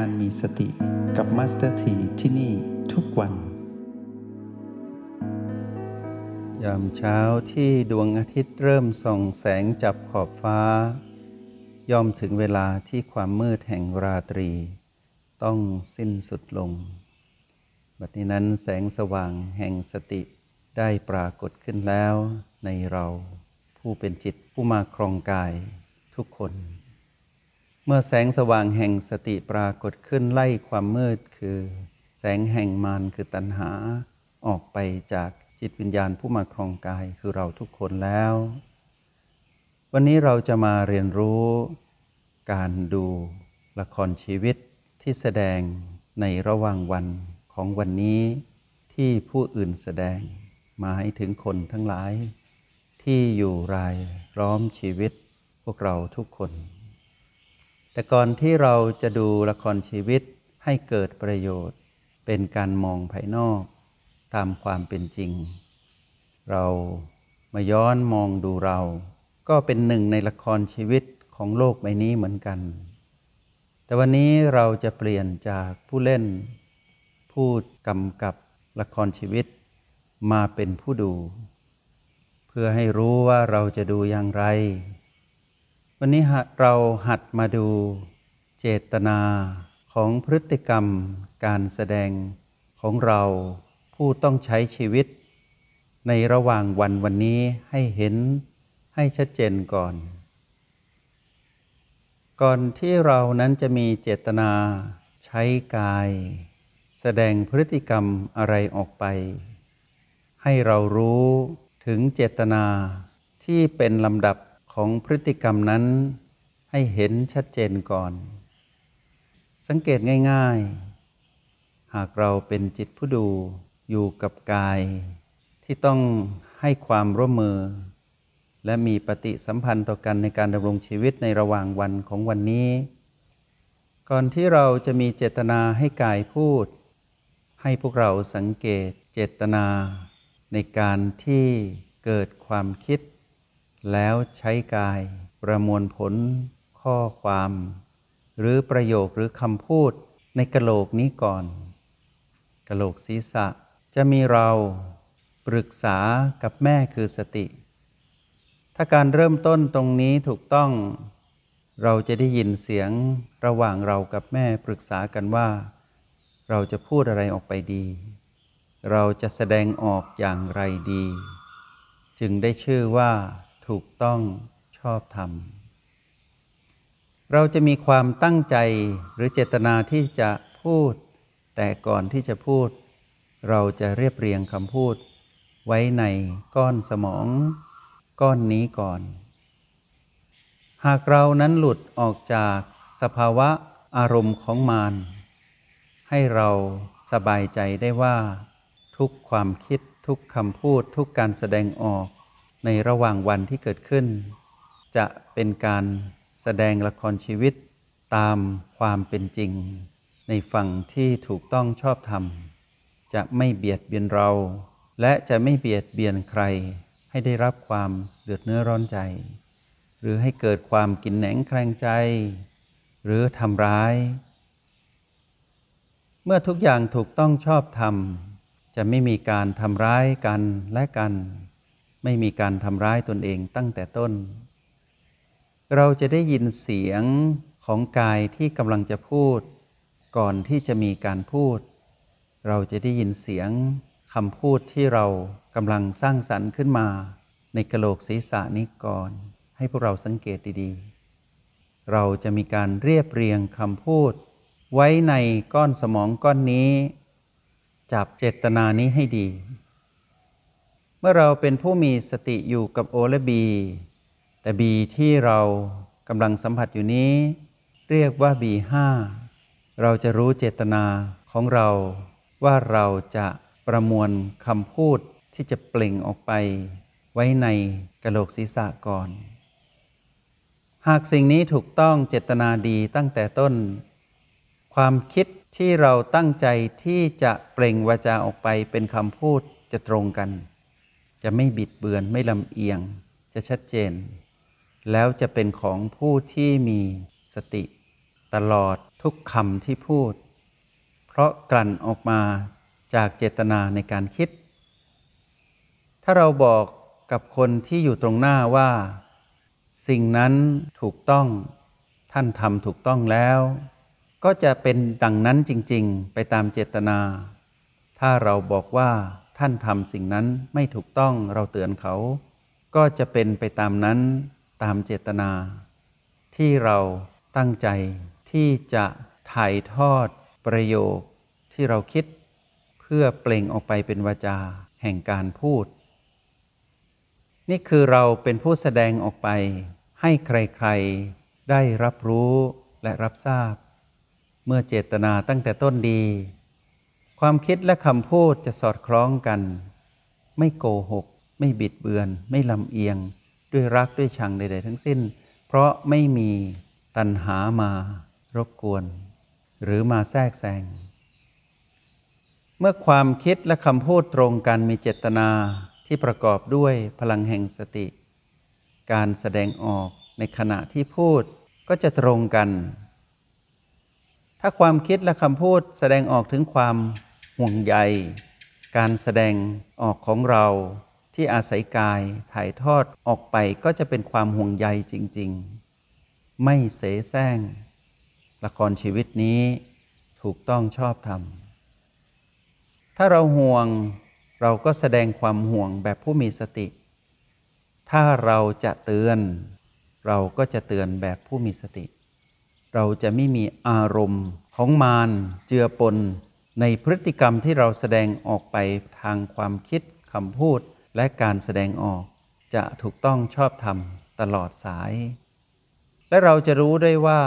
การมีสติกับมาสเตอร์ทีที่นี่ทุกวัน ยามเช้าที่ดวงอาทิตย์เริ่มส่องแสงจับขอบฟ้า ย่อมถึงเวลาที่ความมืดแห่งราตรี ต้องสิ้นสุดลง บัดนี้นั้นแสงสว่างแห่งสติได้ปรากฏขึ้นแล้วในเรา ผู้เป็นจิตผู้มาครองกายทุกคน เมื่อแสงสว่างแห่งสติปรากฏขึ้นไล่ความมืดคือ แสงแห่งมารคือตัณหา ออกไปจากจิตวิญญาณผู้มาครองกายคือเราทุกคนแล้ว วันนี้เราจะมาเรียนรู้การดูละครชีวิตที่แสดงในระหว่างวันของวันนี้ที่ผู้อื่นแสดงมาให้ถึงคนทั้งหลาย ที่อยู่รายล้อมชีวิตพวกเราทุกคน แต่ก่อนที่เราจะดูละครชีวิตให้เกิดประโยชน์ เป็นการมองภายนอกตามความเป็นจริง เรามาย้อนมองดูเรา ก็เป็นหนึ่งในละครชีวิตของโลกใบนี้เหมือนกัน แต่วันนี้เราจะเปลี่ยนจากผู้เล่น ผู้กำกับละครชีวิต มาเป็นผู้ดู เพื่อให้รู้ว่าเราจะดูอย่างไร วันนี้เราหัดมาดูเจตนาของพฤติกรรมการแสดงของเราผู้ต้องใช้ชีวิต ในระหว่างวันวันนี้ให้เห็นให้ชัดเจนก่อน ก่อนที่เรานั้นจะมีเจตนาใช้กาย แสดงพฤติกรรมอะไรออกไป ให้เรารู้ถึงเจตนาที่เป็นลำดับ ของพฤติกรรมนั้นให้เห็นชัดเจนก่อน สังเกตง่าย ๆ หากเราเป็นจิตผู้ดูอยู่กับกาย ที่ต้องให้ความร่วมมือ และมีปฏิสัมพันธ์ต่อกันในการดำรงชีวิตในระหว่างวันของวันนี้ ก่อนที่เราจะมีเจตนาให้กายพูด ให้พวกเราสังเกตเจตนาในการที่เกิดความคิด แล้วใช้กายประมวลผลข้อความ หรือประโยคหรือคำพูดในกะโหลกนี้ก่อนกะโหลกศีรษะจะมีเราปรึกษากับแม่คือสติ ถ้าการเริ่มต้นตรงนี้ถูกต้อง เราจะได้ยินเสียงระหว่างเรากับแม่ปรึกษากันว่า เราจะพูดอะไรออกไปดี เราจะแสดงออกอย่างไรดี จึงได้ชื่อว่า ถูกต้องชอบธรรม เราจะมีความตั้งใจหรือเจตนาที่จะพูด แต่ก่อนที่จะพูด เราจะเรียบเรียงคำพูด ไว้ในก้อนสมอง ก้อนนี้ก่อน หากเรานั้นหลุดออกจากสภาวะอารมณ์ของมารให้เราสบายใจได้ว่า ทุกความคิดทุกคำพูดทุกการแสดงออก ในระหว่างวันที่เกิดขึ้น จะเป็นการแสดงละครชีวิตตามความเป็นจริง ในฝั่งที่ถูกต้องชอบธรรม จะไม่เบียดเบียนเรา และจะไม่เบียดเบียนใคร ให้ได้รับความเดือดเนื้อร้อนใจ หรือให้เกิดความกินแหนงแคลงใจ หรือทำร้าย เมื่อทุกอย่างถูกต้องชอบธรรม จะไม่มีการทำร้ายกันและกัน ไม่มีการทำร้ายตนเองตั้งแต่ต้น เราจะได้ยินเสียงของกายที่กำลังจะพูด ก่อนที่จะมีการพูด เราจะได้ยินเสียงคำพูดที่เรากำลังสร้างสรรค์ขึ้นมา ในกระโหลกศีรษะนี้ก่อน ให้พวกเราสังเกตดีๆ เราจะมีการเรียบเรียงคำพูด ไว้ในก้อนสมองก้อนนี้ จับเจตนานี้ให้ดี มื่อเราเป็นผู้มีสติอยู่กับโอและบี แต่บีที่เรากำลังสัมผัสอยู่นี้ เรียกว่าบีห้าเราจะรู้เจตนาของเรา ว่าเราจะประมวลคำพูดที่จะเปล่งออกไป ไว้ในกระโหลกศีรษะก่อน หากสิ่งนี้ถูกต้องเจตนาดีตั้งแต่ต้น ความคิดที่เราตั้งใจที่จะเปล่งวาจาออกไปเป็นคำพูดจะตรงกัน จะไม่บิดเบือนไม่ลำเอียง จะชัดเจน แล้วจะเป็นของผู้ที่มีสติ ตลอดทุกคำที่พูด เพราะกลั่นออกมาจากเจตนาในการคิด ถ้าเราบอกกับคนที่อยู่ตรงหน้าว่า สิ่งนั้นถูกต้องท่านทำถูกต้องแล้ว ก็จะเป็นดังนั้นจริง ๆ ไปตามเจตนา ถ้าเราบอกว่า ท่านทำสิ่งนั้นไม่ถูกต้องเราเตือนเขา ก็จะเป็นไปตามนั้นตามเจตนา ที่เราตั้งใจที่จะถ่ายทอดประโยคที่เราคิด เพื่อเปล่งออกไปเป็นวาจาแห่งการพูด นี่คือเราเป็นผู้แสดงออกไป ให้ใครๆได้รับรู้และรับทราบ เมื่อเจตนาตั้งแต่ต้นดี ความคิดและคำพูดจะสอดคล้องกัน ไม่โกหก ไม่บิดเบือน ไม่ลำเอียง ด้วยรักด้วยชังใด ๆ ทั้งสิ้น เพราะไม่มีตัณหามารบกวน หรือมาแทรกแซง เมื่อความคิดและคำพูดตรงกันมีเจตนาที่ประกอบด้วยพลังแห่งสติ การแสดงออกในขณะที่พูดก็จะตรงกัน ถ้าความคิดและคำพูดแสดงออกถึงความ ห่วงใยการแสดงออกของเราที่อาศัยกายถ่ายทอดออกไปก็จะเป็นความห่วงใยจริง ๆ ไม่เสแสร้ง ละครชีวิตนี้ถูกต้องชอบธรรม ถ้าเราห่วงเราก็แสดงความห่วงแบบผู้มีสติ ถ้าเราจะเตือน เราก็จะเตือนแบบผู้มีสติ เราจะไม่มีอารมณ์ของมารเจือปน ในพฤติกรรมที่เราแสดงออกไปทางความคิดคำพูดและการแสดงออก จะถูกต้องชอบธรรมตลอดสาย และเราจะรู้ได้ว่า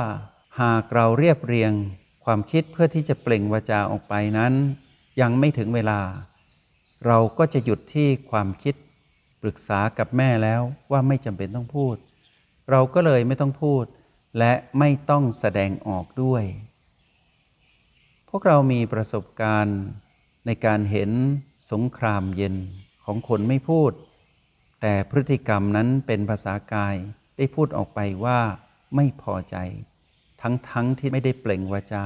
หากเราเรียบเรียงความคิดเพื่อที่จะเปล่งวาจาออกไปนั้น ยังไม่ถึงเวลา เราก็จะหยุดที่ความคิดปรึกษากับแม่แล้วว่าไม่จำเป็นต้องพูด เราก็เลยไม่ต้องพูด และไม่ต้องแสดงออกด้วย พวกเรามีประสบการณ์ในการเห็นสงครามเย็นของคนไม่พูด แต่พฤติกรรมนั้นเป็นภาษากายได้พูดออกไปว่าไม่พอใจ ทั้งๆทที่ไม่ได้เปล่งวาจา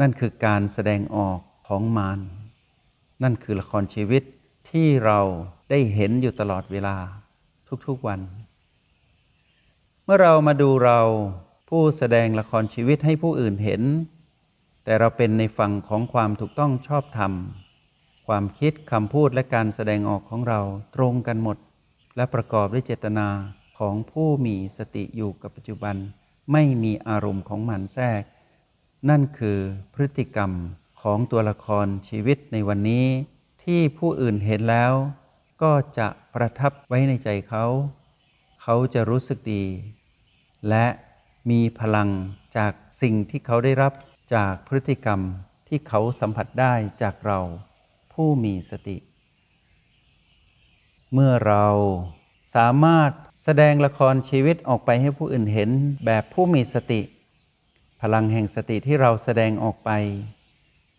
นั่นคือการแสดงออกของมารนั่นคือละครชีวิตที่เราได้เห็นอยู่ตลอดเวลาทุกๆวัน เมื่อเรามาดูเราผู้แสดงละครชีวิตให้ผู้อื่นเห็น แต่เราเป็นในฝั่งของความถูกต้องชอบธรรม ความคิดคำพูดและการแสดงออกของเราตรงกันหมด และประกอบด้วยเจตนาของผู้มีสติอยู่กับปัจจุบัน ไม่มีอารมณ์ของมันแทรก นั่นคือพฤติกรรมของตัวละครชีวิตในวันนี้ ที่ผู้อื่นเห็นแล้ว ก็จะประทับไว้ในใจเขา เขาจะรู้สึกดี และมีพลังจากสิ่งที่เขาได้รับ จากพฤติกรรมที่เขาสัมผัสได้จากเราผู้มีสติ เมื่อเราสามารถแสดงละครชีวิตออกไปให้ผู้อื่นเห็นแบบผู้มีสติ พลังแห่งสติที่เราแสดงออกไป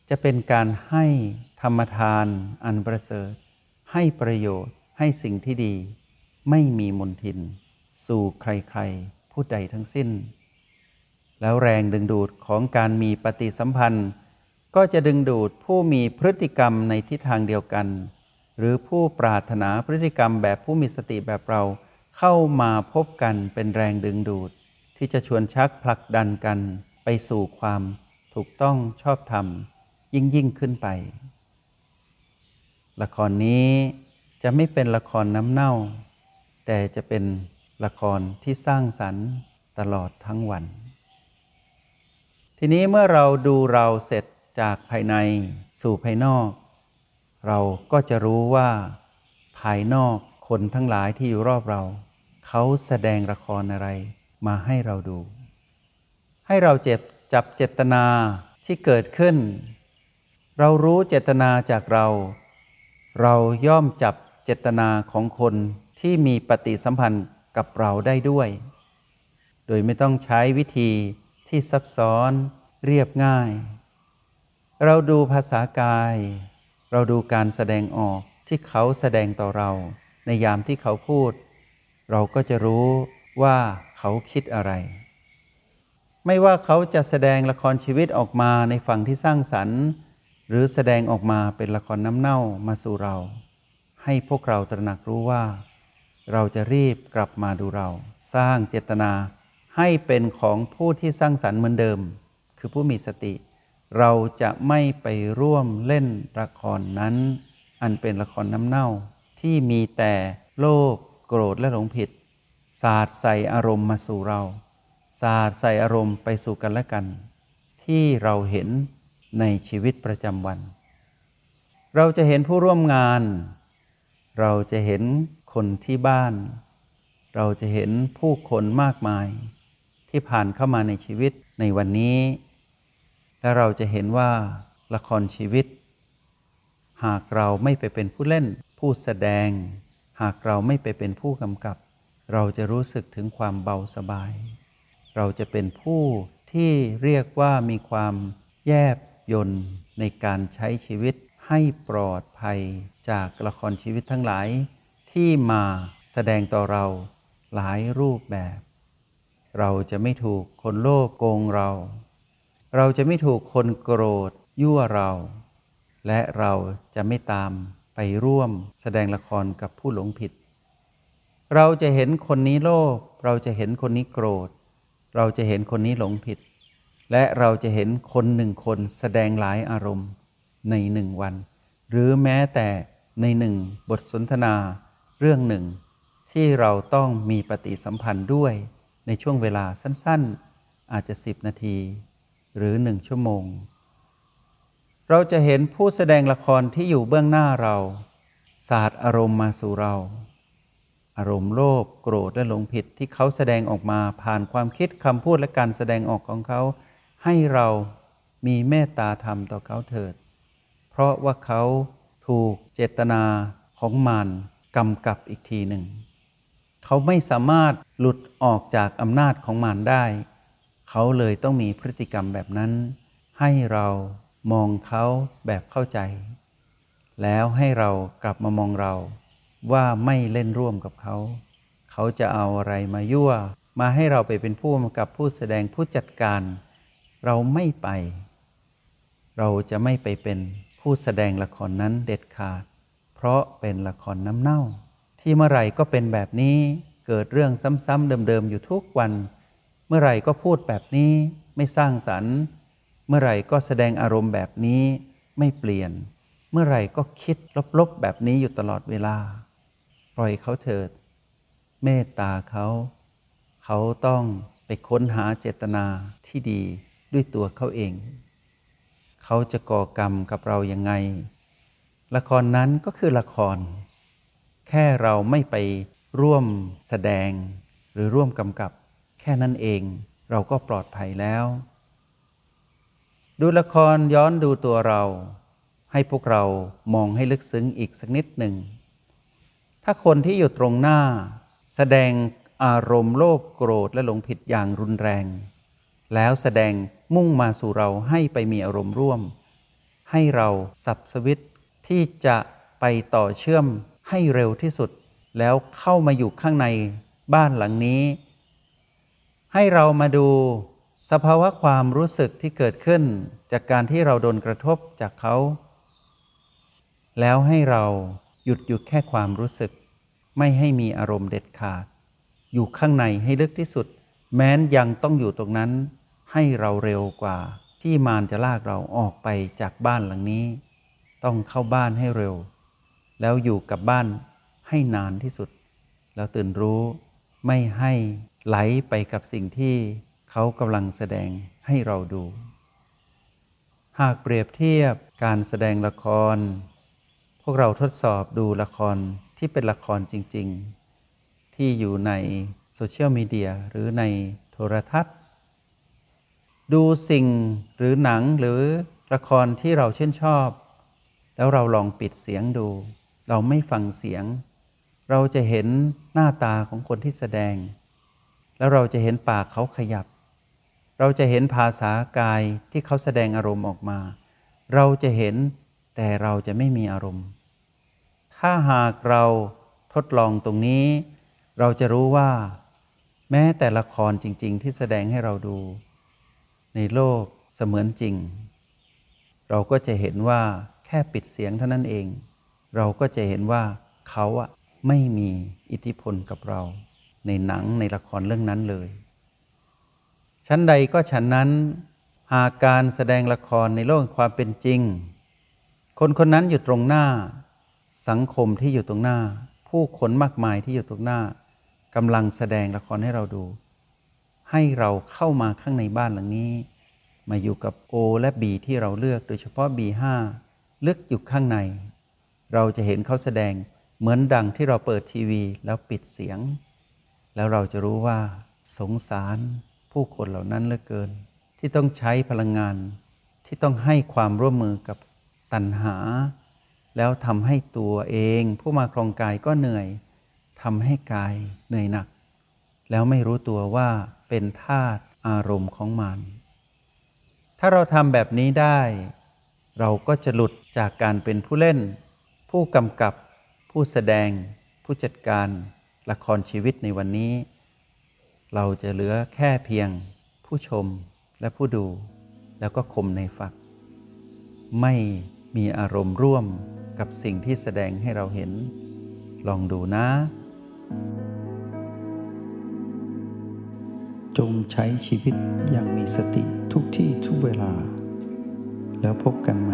จะเป็นการให้ธรรมทานอันประเสริฐ ให้ประโยชน์ให้สิ่งที่ดี ไม่มีมนทิน สู่ใครๆ ผู้ใดทั้งสิ้น แล้วแรงดึงดูดของการมีปฏิสัมพันธ์ ก็จะดึงดูดผู้มีพฤติกรรมในทิศทางเดียวกัน หรือผู้ปรารถนาพฤติกรรมแบบผู้มีสติแบบเราเข้ามาพบกันเป็นแรงดึงดูด ที่จะชวนชักผลักดันกันไปสู่ความถูกต้องชอบธรรม ยิ่งยิ่งขึ้นไป ละครนี้จะไม่เป็นละครน้ำเน่า แต่จะเป็นละครที่สร้างสรรค์ตลอดทั้งวัน ทีนี้เมื่อเราดูเราเสร็จจากภายในสู่ภายนอก เราก็จะรู้ว่าภายนอกคนทั้งหลายที่อยู่รอบเรา เขาแสดงละครอะไรมาให้เราดู ให้เราเจ็บจับเจตนาที่เกิดขึ้น เรารู้เจตนาจากเรา เราย่อมจับเจตนาของคนที่มีปฏิสัมพันธ์กับเราได้ด้วย โดยไม่ต้องใช้วิธี ที่ซับซ้อนเรียบง่าย เราดูภาษากาย เราดูการแสดงออกที่เขาแสดงต่อเรา ในยามที่เขาพูด เราก็จะรู้ว่าเขาคิดอะไร ไม่ว่าเขาจะแสดงละครชีวิตออกมาในฝั่งที่สร้างสรรค์ หรือแสดงออกมาเป็นละครน้ำเน่ามาสู่เรา ให้พวกเราตระหนักรู้ว่า เราจะรีบกลับมาดูเรา สร้างเจตนา ให้เป็นของผู้ที่สร้างสรรค์เหมือนเดิม คือผู้มีสติ เราจะไม่ไปร่วมเล่นละครนั้น อันเป็นละครน้ำเน่าที่มีแต่โลภโกรธและหลงผิด สาดใส่อารมณ์มาสู่เรา สาดใส่อารมณ์ไปสู่กันและกัน ที่เราเห็นในชีวิตประจำวัน เราจะเห็นผู้ร่วมงาน เราจะเห็นคนที่บ้าน เราจะเห็นผู้คนมากมาย ที่ผ่านเข้ามาในชีวิตในวันนี้ และเราจะเห็นว่าละครชีวิต หากเราไม่ไปเป็นผู้เล่น ผู้แสดง หากเราไม่ไปเป็นผู้กำกับ เราจะรู้สึกถึงความเบาสบาย เราจะเป็นผู้ที่เรียกว่ามีความแยบยนต์ในการใช้ชีวิตให้ปลอดภัยจากละครชีวิตทั้งหลาย ที่มาแสดงต่อเราหลายรูปแบบ เราจะไม่ถูกคนโลภโกงเรา เราจะไม่ถูกคนโกรธยั่วเรา และเราจะไม่ตามไปร่วมแสดงละครกับผู้หลงผิด เราจะเห็นคนนี้โลภเราจะเห็นคนนี้โกรธ เราจะเห็นคนนี้หลงผิด และเราจะเห็นคนหนึ่งคนแสดงหลายอารมณ์ในหนึ่งวัน หรือแม้แต่ในหนึ่งบทสนทนาเรื่องหนึ่ง ที่เราต้องมีปฏิสัมพันธ์ด้วย ในช่วงเวลาสั้นๆ อาจจะสิบนาที หรือหนึ่งชั่วโมง เราจะเห็นผู้แสดงละครที่อยู่เบื้องหน้าเราศาสาดอารมณ์มาสู่เรา อารมณ์โลภโกรธและหลงผิดที่เขาแสดงออกมาผ่านความคิดคำพูดและการแสดงออกของเขา ให้เรามีเมตตาธรรมต่อเขาเถิด เพราะว่าเขาถูกเจตนาของมารกำกับอีกทีหนึ่ง เขาไม่สามารถหลุดออกจากอำนาจของมารได้ เขาเลยต้องมีพฤติกรรมแบบนั้น ให้เรามองเขาแบบเข้าใจ แล้วให้เรากลับมามองเราว่าไม่เล่นร่วมกับเขา เขาจะเอาอะไรมายั่ว มาให้เราไปเป็นผู้กำกับผู้แสดงผู้จัดการ เราไม่ไป เราจะไม่ไปเป็นผู้แสดงละครนั้นเด็ดขาด เพราะเป็นละครน้ำเน่า ที่เมื่อไหร่ก็เป็นแบบนี้เกิดเรื่องซ้ำๆเดิมๆอยู่ทุกวัน เมื่อไหร่ก็พูดแบบนี้ไม่สร้างสรรค์ เมื่อไหร่ก็แสดงอารมณ์แบบนี้ไม่เปลี่ยน เมื่อไหร่ก็คิดลบๆแบบนี้อยู่ตลอดเวลา ปล่อยเขาเถิด เมตตาเขา เขาต้องไปค้นหาเจตนาที่ดีด้วยตัวเขาเอง เขาจะก่อกรรมกับเรายังไง ละครนั้นก็คือละคร ค่เราไม่ไปร่วมแสดง หรือร่วมกำกับ แค่นั้นเอง เราก็ปลอดภัยแล้ว ดูละครย้อนดูตัวเรา ให้พวกเรามองให้ลึกซึ้งอีกสักนิดหนึ่ง ถ้าคนที่อยู่ตรงหน้า แสดงอารมณ์โลภโกรธและหลงผิดอย่างรุนแรง แล้วแสดงมุ่งมาสู่เราให้ไปมีอารมณ์ร่วม ให้เราสับสวิตที่จะไปต่อเชื่อม ให้เร็วที่สุด แล้วเข้ามาอยู่ข้างในบ้านหลังนี้ ให้เรามาดูสภาวะความรู้สึกที่เกิดขึ้น จากการที่เราโดนกระทบจากเขา แล้วให้เราหยุดอยู่แค่ความรู้สึก ไม่ให้มีอารมณ์เด็ดขาด อยู่ข้างในให้ลึกที่สุด แม้นยังต้องอยู่ตรงนั้น ให้เราเร็วกว่า ที่มารจะลากเราออกไปจากบ้านหลังนี้ ต้องเข้าบ้านให้เร็ว แล้วอยู่กับบ้านให้นานที่สุด แล้วตื่นรู้ไม่ให้ไหลไปกับสิ่งที่เขากำลังแสดงให้เราดู หากเปรียบเทียบการแสดงละคร พวกเราทดสอบดูละครที่เป็นละครจริง ๆ ที่อยู่ในโซเชียลมีเดียหรือในโทรทัศน์ ดูสิ่งหรือหนังหรือละครที่เราชื่นชอบ แล้วเราลองปิดเสียงดู เราไม่ฟังเสียง เราจะเห็นหน้าตาของคนที่แสดง แล้วเราจะเห็นปากเขาขยับ เราจะเห็นภาษากายที่เขาแสดงอารมณ์ออกมา เราจะเห็นแต่เราจะไม่มีอารมณ์ ถ้าหากเราทดลองตรงนี้ เราจะรู้ว่า แม้แต่ละครจริง ๆ ที่แสดงให้เราดู ในโลกเสมือนจริง เราก็จะเห็นว่าแค่ปิดเสียงเท่านั้นเอง เราก็จะเห็นว่าเขาอะไม่มีอิทธิพลกับเรา ในหนังในละครเรื่องนั้นเลย ชั้นใดก็ฉันนั้น หากการแสดงละครในโลกความเป็นจริง คนคนนั้นอยู่ตรงหน้า สังคมที่อยู่ตรงหน้า ผู้คนมากมายที่อยู่ตรงหน้ากำลังแสดงละครให้เราดู ให้เราเข้ามาข้างในบ้านหลังนี้ มาอยู่กับ O และ B ที่เราเลือกโดยเฉพาะ B5 เลือกอยู่ข้างใน เราจะเห็นเขาแสดงเหมือนดังที่เราเปิดทีวีแล้วปิดเสียง แล้วเราจะรู้ว่าสงสารผู้คนเหล่านั้นเหลือเกิน ที่ต้องใช้พลังงาน ที่ต้องให้ความร่วมมือกับตัณหา แล้วทำให้ตัวเองผู้มาครองกายก็เหนื่อยทำให้กายเหนื่อยหนัก แล้วไม่รู้ตัวว่าเป็นธาตุอารมณ์ของมัน ถ้าเราทำแบบนี้ได้ เราก็จะหลุดจากการเป็นผู้เล่น ผู้กำกับ ผู้แสดง ผู้จัดการละครชีวิตในวันนี้ เราจะเหลือแค่เพียงผู้ชมและผู้ดู แล้วก็คมในฝัก ไม่มีอารมณ์ร่วมกับสิ่งที่แสดงให้เราเห็น ลองดูนะ จงใช้ชีวิตอย่างมีสติทุกที่ทุกเวลา แล้วพบกันไหม